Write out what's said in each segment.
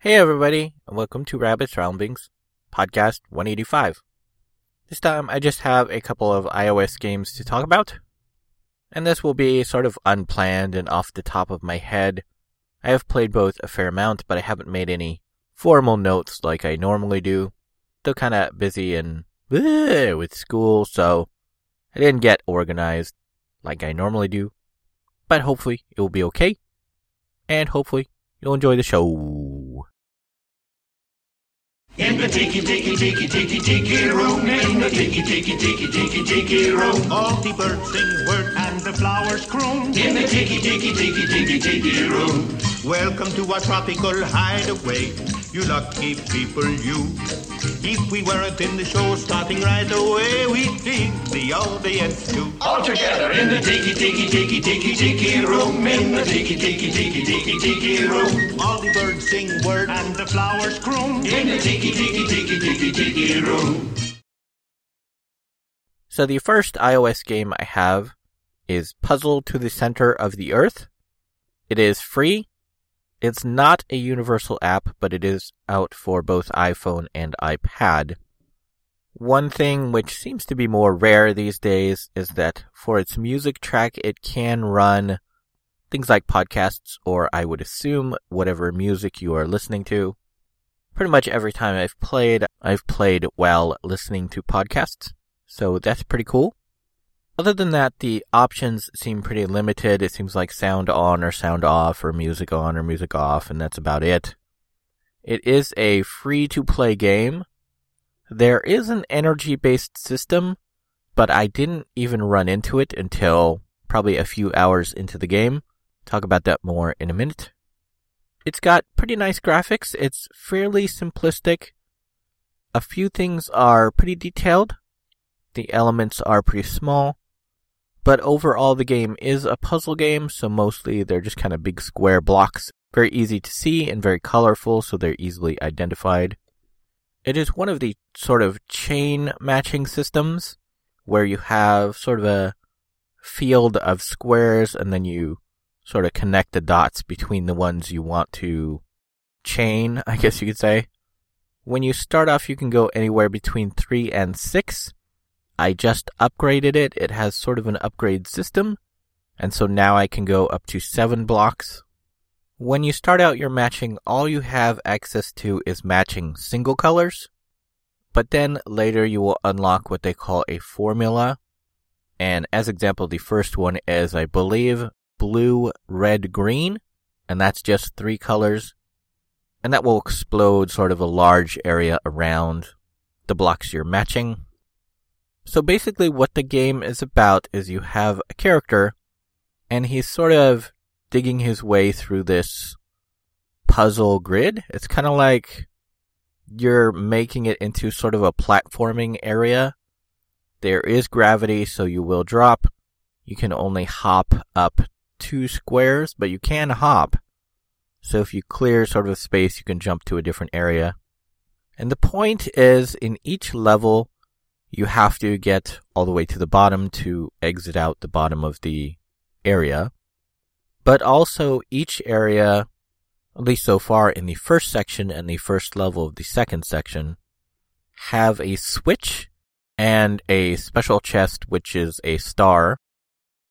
Hey everybody, and welcome to Rabbit's Ramblings, podcast 185. This time I just have a couple of iOS games to talk about, and this will be sort of unplanned and off the top of my head. I have played both a fair amount, but I haven't made any formal notes like I normally do. Still kinda busy and bleh, with school, so I didn't get organized like I normally do. But hopefully it will be okay, and hopefully you'll enjoy the show. In the tiki tiki tiki tiki tiki room, in the tiki tiki tiki tiki tiki room, All the birds sing word and the flowers croon. in the tiki tiki tiki tiki tiki room. Welcome to our tropical hideaway, you lucky people, you. If we weren't in the show starting right away, we'd be the audience too. All together in the tiki tiki tiki tiki tiki room, in the tiki tiki tiki tiki tiki room, All the birds sing word and the flowers croon. in the tiki tiki tiki tiki tiki room. So the first iOS game I have is Puzzle to the Center of the Earth. It is free. It's not a universal app, but it is out for both iPhone and iPad. One thing which seems to be more rare these days is that for its music track, it can run things like podcasts, or I would assume whatever music you are listening to. Pretty much every time I've played, I've played while listening to podcasts. So that's pretty cool. Other than that, the options seem pretty limited. It seems like sound on or sound off or music on or music off, and that's about it. It is a free to play game. There is an energy based system, but I didn't even run into it until probably a few hours into the game. Talk about that more in a minute. It's got pretty nice graphics. It's fairly simplistic. A few things are pretty detailed. The elements are pretty small. But overall, the game is a puzzle game, so mostly they're just kind of big square blocks. Very easy to see and very colorful, so they're easily identified. It is one of the sort of chain matching systems where you have sort of a field of squares and then you sort of connect the dots between the ones you want to chain, I guess you could say. When you start off, you can go anywhere between three and six. I just upgraded it. It has sort of an upgrade system. And so now I can go up to seven blocks. When you start out your matching, all you have access to is matching single colors. But then later you will unlock what they call a formula. And as example, the first one is, I believe, blue, red, green. And that's just three colors. And that will explode sort of a large area around the blocks you're matching. So basically what the game is about is you have a character and he's sort of digging his way through this puzzle grid. It's kind of like you're making it into sort of a platforming area. There is gravity, so you will drop. You can only hop up two squares, but you can hop. So if you clear sort of space, you can jump to a different area. And the point is in each level, you have to get all the way to the bottom to exit out the bottom of the area. But also each area, at least so far in the first section and the first level of the second section, have a switch and a special chest, which is a star.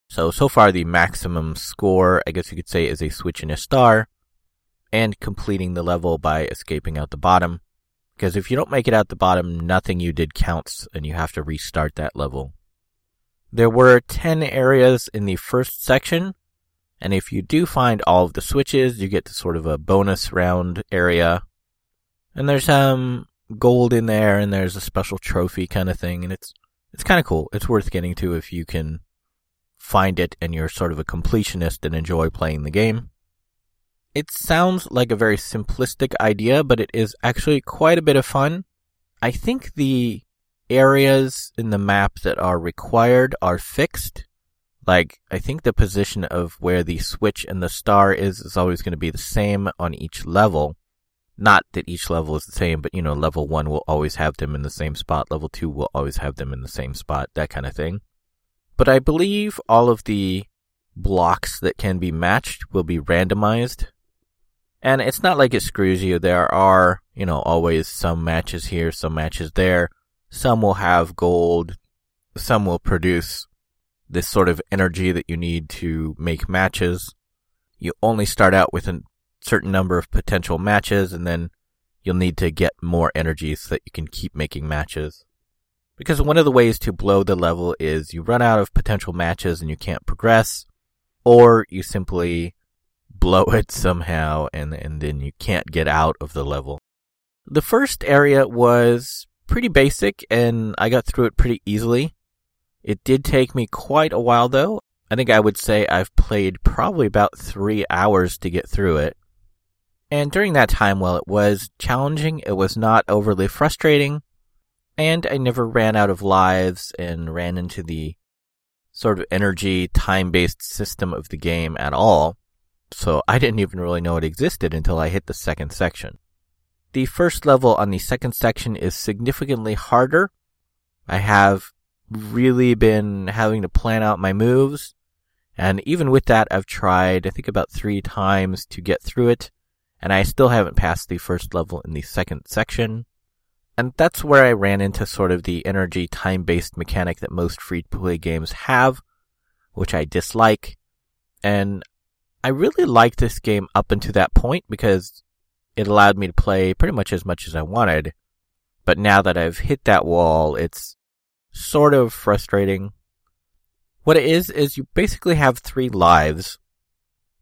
So, so far the maximum score, I guess you could say, is a switch and a star, and completing the level by escaping out the bottom. Because if you don't make it out the bottom, nothing you did counts, and you have to restart that level. There were 10 areas in the first section, and if you do find all of the switches, you get to sort of a bonus round area. And there's some gold in there, and there's a special trophy kind of thing, and it's it's kind of cool. It's worth getting to if you can find it and you're sort of a completionist and enjoy playing the game. It sounds like a very simplistic idea, but it is actually quite a bit of fun. I think the areas in the map that are required are fixed. Like, I think the position of where the switch and the star is is always going to be the same on each level. Not that each level is the same, but you know, level one will always have them in the same spot, level two will always have them in the same spot, that kind of thing. But I believe all of the blocks that can be matched will be randomized. And it's not like it screws you. There are, you know, always some matches here, some matches there. Some will have gold. Some will produce this sort of energy that you need to make matches. You only start out with a certain number of potential matches and then you'll need to get more energy so that you can keep making matches. Because one of the ways to blow the level is you run out of potential matches and you can't progress, or you simply blow it somehow and, and then you can't get out of the level. The first area was pretty basic and I got through it pretty easily. It did take me quite a while though. I think I would say I've played probably about three hours to get through it. And during that time, while it was challenging, it was not overly frustrating, and I never ran out of lives and ran into the sort of energy time based system of the game at all. So I didn't even really know it existed until I hit the second section. The first level on the second section is significantly harder. I have really been having to plan out my moves. And even with that, I've tried, I think about three times to get through it and I still haven't passed the first level in the second section. And that's where I ran into sort of the energy time based mechanic that most free to play games have, which I dislike. And I really liked this game up until that point because it allowed me to play pretty much as much as I wanted. But now that I've hit that wall, it's sort of frustrating. What it is, is you basically have three lives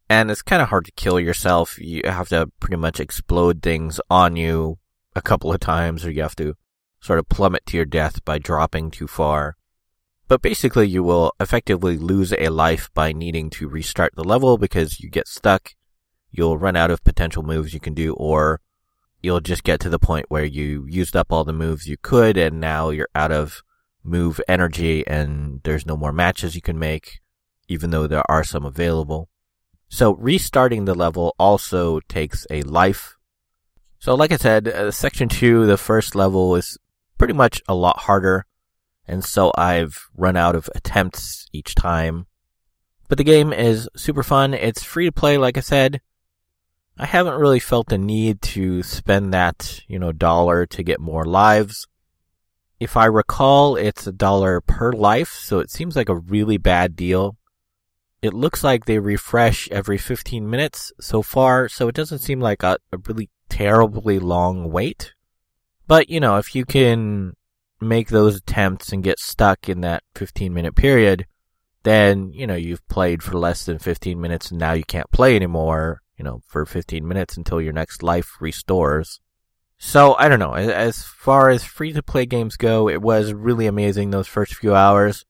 and it's kind of hard to kill yourself. You have to pretty much explode things on you a couple of times, or you have to sort of plummet to your death by dropping too far. But basically, you will effectively lose a life by needing to restart the level because you get stuck. You'll run out of potential moves you can do, or you'll just get to the point where you used up all the moves you could, and now you're out of move energy, and there's no more matches you can make, even though there are some available. So restarting the level also takes a life. So like I said, uh, section two, the first level is pretty much a lot harder. And so I've run out of attempts each time. But the game is super fun. It's free to play, like I said. I haven't really felt the need to spend that, you know, dollar to get more lives. If I recall, it's a dollar per life, so it seems like a really bad deal it looks like they refresh every 15 minutes so far, so it doesn't seem like a, a really terribly long wait. But, you know, if you can make those attempts and get stuck in that 15 minute period, then, you know, you've played for less than 15 minutes and now you can't play anymore, you know, for 15 minutes until your next life restores. So, I don't know. As far as free to play games go, it was really amazing those first few hours.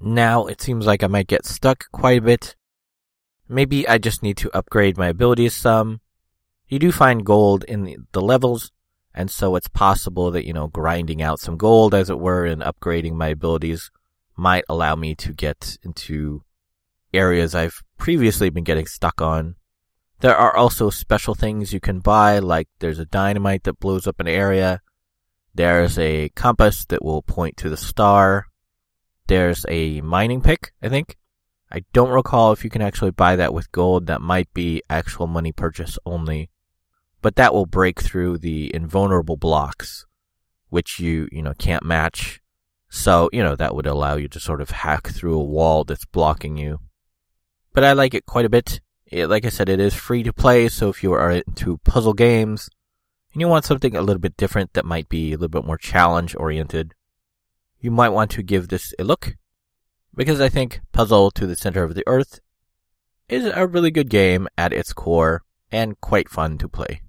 Now it seems like I might get stuck quite a bit. Maybe I just need to upgrade my abilities some. You do find gold in the, levels, and so it's possible that, you know, grinding out some gold, as it were, and upgrading my abilities might allow me to get into areas I've previously been getting stuck on. There are also special things you can buy, like there's a dynamite that blows up an area. There's a compass that will point to the star. There's a mining pick, I think. I don't recall if you can actually buy that with gold. That might be actual money purchase only. But that will break through the invulnerable blocks, which you, you know, can't match. So, you know, that would allow you to sort of hack through a wall that's blocking you. But I like it quite a bit. It, like I said, it is free to play, so if you are into puzzle games and you want something a little bit different that might be a little bit more challenge oriented, you might want to give this a look because I think Puzzle to the Center of the Earth is a really good game at its core and quite fun to play.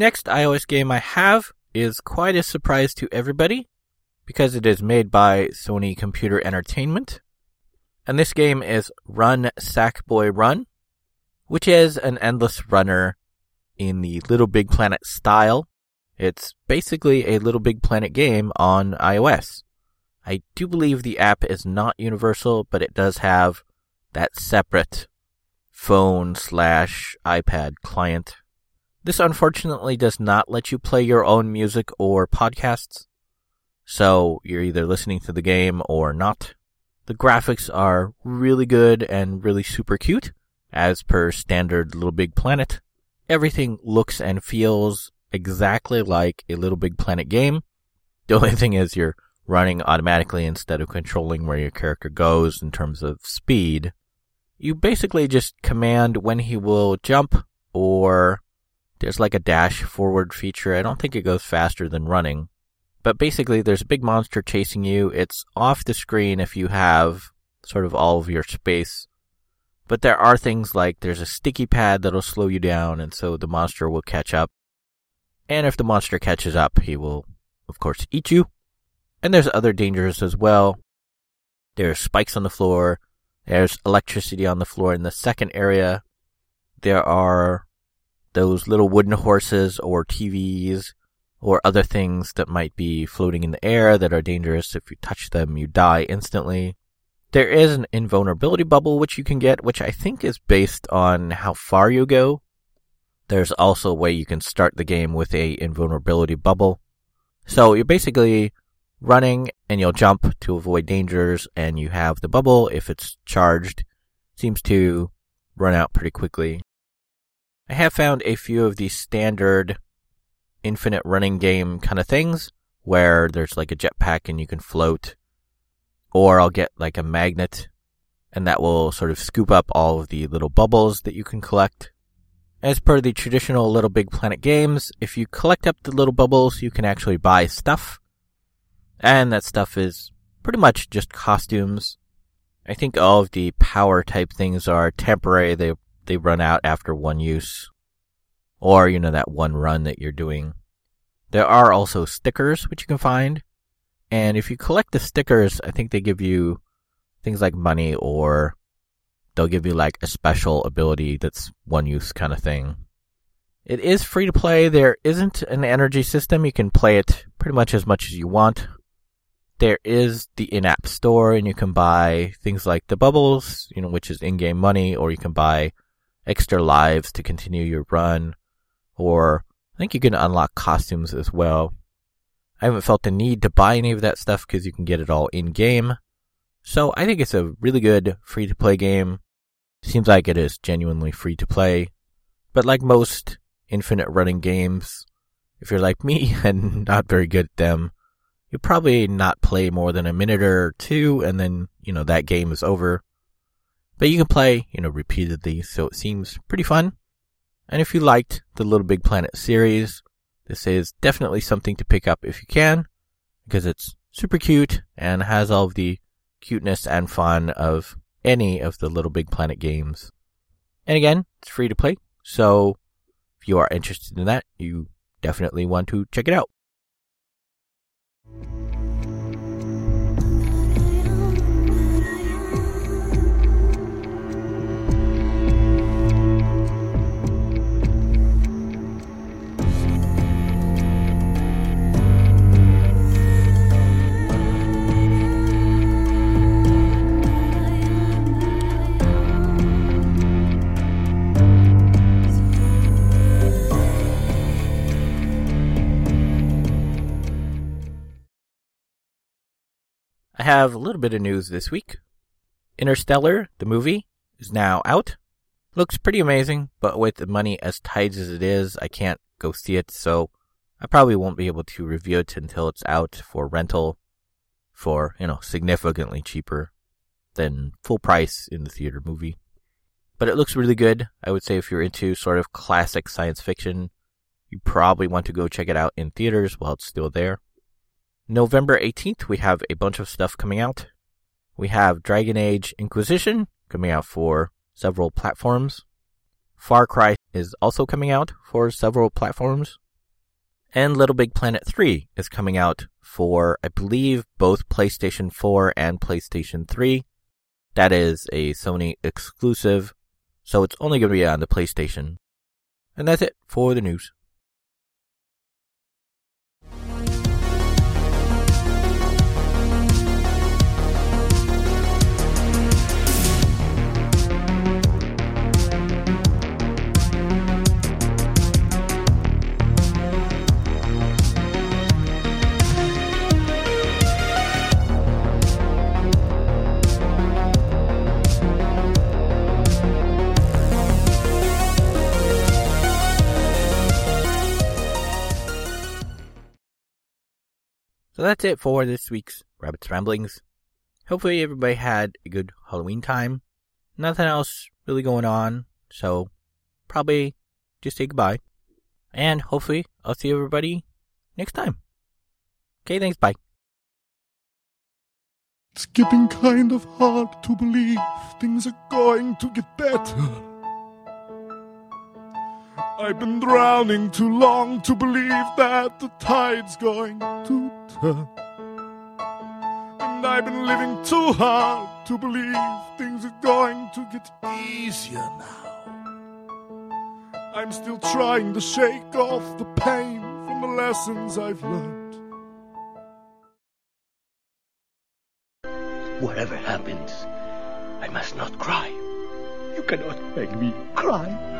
Next iOS game I have is quite a surprise to everybody because it is made by Sony Computer Entertainment. And this game is Run Sackboy Run, which is an endless runner in the Little Big Planet style. It's basically a Little Big Planet game on iOS. I do believe the app is not universal, but it does have that separate phone slash iPad client. This unfortunately does not let you play your own music or podcasts. So you're either listening to the game or not. The graphics are really good and really super cute, as per standard Little Big Planet. Everything looks and feels exactly like a Little Big Planet game. The only thing is you're running automatically instead of controlling where your character goes in terms of speed. You basically just command when he will jump or there's like a dash forward feature. I don't think it goes faster than running. But basically there's a big monster chasing you. It's off the screen if you have sort of all of your space. But there are things like there's a sticky pad that'll slow you down and so the monster will catch up. And if the monster catches up, he will of course eat you. And there's other dangers as well. There's spikes on the floor. There's electricity on the floor in the second area. There are those little wooden horses or TVs or other things that might be floating in the air that are dangerous. If you touch them, you die instantly. There is an invulnerability bubble which you can get, which I think is based on how far you go. There's also a way you can start the game with a invulnerability bubble. So you're basically running and you'll jump to avoid dangers and you have the bubble if it's charged seems to run out pretty quickly. I have found a few of these standard infinite running game kind of things where there's like a jetpack and you can float or I'll get like a magnet and that will sort of scoop up all of the little bubbles that you can collect. As per the traditional Little Big Planet games, if you collect up the little bubbles, you can actually buy stuff and that stuff is pretty much just costumes. I think all of the power type things are temporary. They they run out after one use. Or, you know, that one run that you're doing. There are also stickers which you can find. And if you collect the stickers, I think they give you things like money or they'll give you like a special ability that's one use kind of thing. It is free to play. There isn't an energy system. You can play it pretty much as much as you want there is the in-app store and you can buy things like the bubbles, you know, which is in-game money, or you can buy extra lives to continue your run, or I think you can unlock costumes as well. I haven't felt the need to buy any of that stuff because you can get it all in-game. So I think it's a really good free-to-play game. Seems like it is genuinely free to play. But like most infinite running games, if you're like me and not very good at them, you'll probably not play more than a minute or two, and then, you know, that game is over. But you can play, you know, repeatedly, so it seems pretty fun. And if you liked the Little Big Planet series, this is definitely something to pick up if you can, because it's super cute and has all of the cuteness and fun of any of the Little Big Planet games. And again, it's free to play, so if you are interested in that, you definitely want to check it out. I have a little bit of news this week. Interstellar, the movie, is now out. Looks pretty amazing, but with the money as tight as it is, I can't go see it, so I probably won't be able to review it until it's out for rental for, you know, significantly cheaper than full price in the theater movie. But it looks really good. I would say if you're into sort of classic science fiction, you probably want to go check it out in theaters while it's still there. November 18th, we have a bunch of stuff coming out. We have Dragon Age Inquisition coming out for several platforms. Far Cry is also coming out for several platforms. And Little Big Planet 3 is coming out for, I believe, both PlayStation 4 and PlayStation 3. That is a Sony exclusive, so it's only going to be on the PlayStation. And that's it for the news. That's it for this week's Rabbit's Ramblings. Hopefully everybody had a good Halloween time. Nothing else really going on, so probably just say goodbye. And hopefully I'll see everybody next time. Okay, thanks, bye. It's getting kind of hard to believe things are going to get better. I've been drowning too long to believe that the tide's going to turn. And I've been living too hard to believe things are going to get easier now. I'm still trying to shake off the pain from the lessons I've learned. Whatever happens, I must not cry. You cannot make me cry.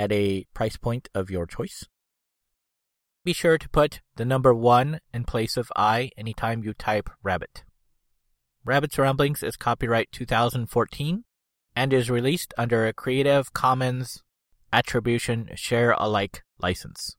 at a price point of your choice. Be sure to put the number 1 in place of I anytime you type rabbit. Rabbit's Ramblings is copyright 2014 and is released under a Creative Commons Attribution Share Alike license.